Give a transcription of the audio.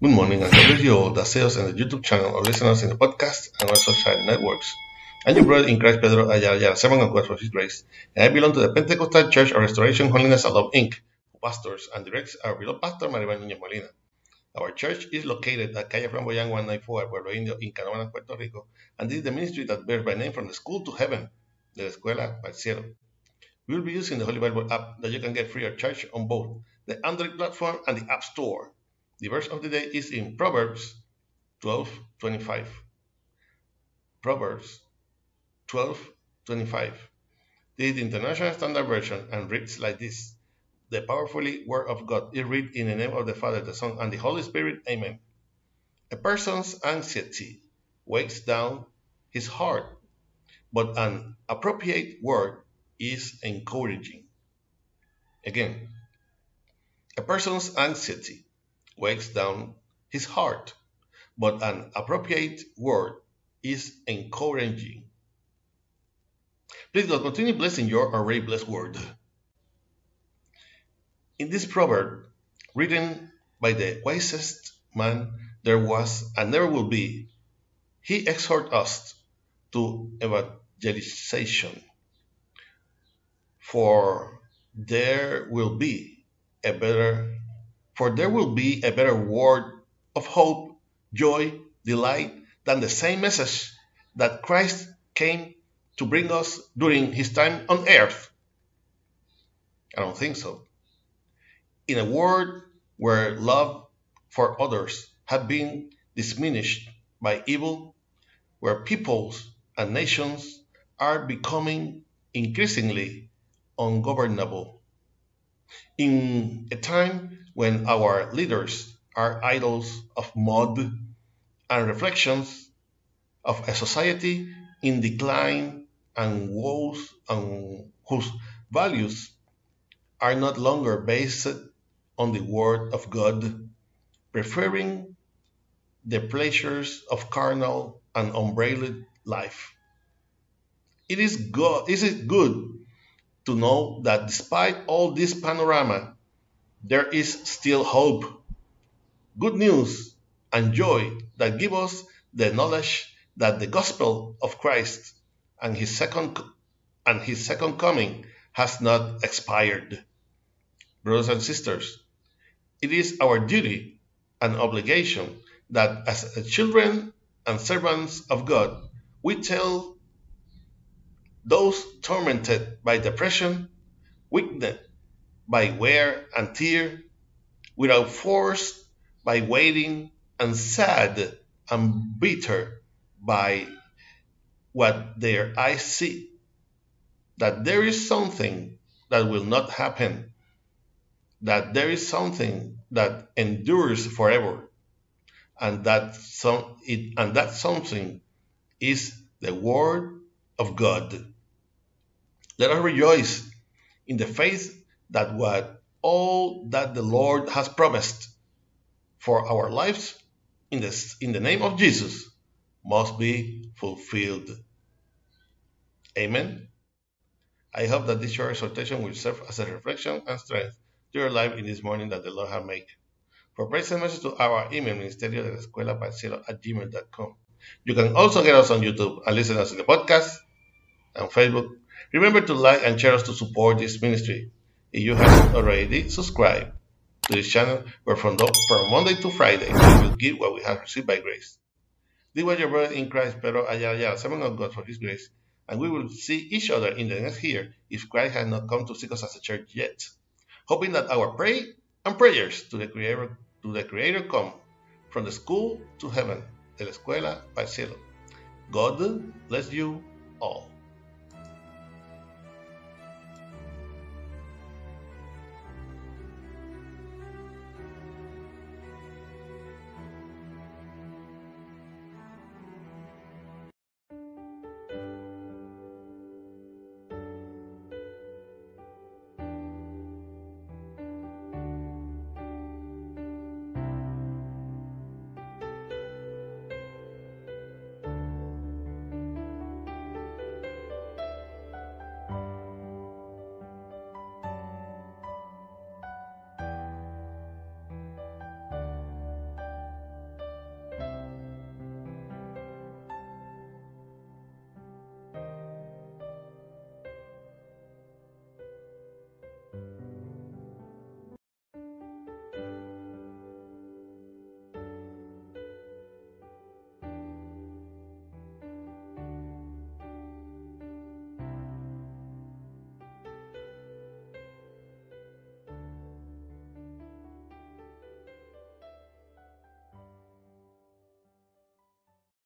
Good morning and God bless you all see us in the YouTube channel or listeners in the podcast and our social networks. I'm your brother in Christ, Pedro Ayala, servant of God for His grace, and I belong to the Pentecostal Church of Restoration Holiness and Love Inc., who pastors and directs our beloved pastor, Maribel Núñez Molina. Our church is located at Calle Flamboyant 194, Pueblo Indio, in Canóvanas, Puerto Rico, and this is the ministry that bears by name from the school to heaven, de la escuela al cielo. We will be using the Holy Bible app that you can get free of charge on both the Android platform and the App Store. The verse of the day is in Proverbs 12:25. Proverbs 12:25. This is the International Standard Version and reads like this: The powerfully word of God is read in the name of the Father, the Son, and the Holy Spirit. Amen. A person's anxiety weighs down his heart, but an appropriate word is encouraging. Again, a person's anxiety weighs down his heart, but an appropriate word is encouraging. Please God, continue blessing your already blessed word. In this proverb, written by the wisest man there was and never will be, he exhorts us to evangelization. For there will be a better for there will be a better word of hope, joy, delight than the same message that Christ came to bring us during his time on earth? I don't think so. In a world where love for others had been diminished by evil, where peoples and nations are becoming increasingly ungovernable, in a time when our leaders are idols of mud and reflections of a society in decline and woes and whose values are not longer based on the word of God, preferring the pleasures of carnal and unbridled life. It is good, is it good to know that despite all this panorama, there is still hope, good news, and joy that give us the knowledge that the gospel of Christ and his second and his second coming has not expired. Brothers and sisters, it is our duty and obligation that as children and servants of God, we tell those tormented by depression, weakness, by wear and tear, without force by waiting, and sad and bitter by what their eyes see, that there is something that will not happen, that there is something that endures forever, and that some it and that something is the word of God. Let us rejoice in the faith that what all that the Lord has promised for our lives in the, in the name of Jesus must be fulfilled. Amen. I hope that this short exhortation will serve as a reflection and strength to your life in this morning that the Lord has made. For praise and message to our email, ministerio de la escuela at gmail.com. You can also get us on YouTube and listen us in the podcast and Facebook. Remember to like and share us to support this ministry. If you haven't already, subscribe to this channel where from, from Monday to Friday we will give what we have received by grace. This was your brother in Christ, Pedro Ayala, servant of God for His grace, and we will see each other in the next year if Christ has not come to seek us as a church yet. Hoping that our pray and prayers to the Creator, to the Creator come from the school to heaven, de la escuela al cielo. God bless you all.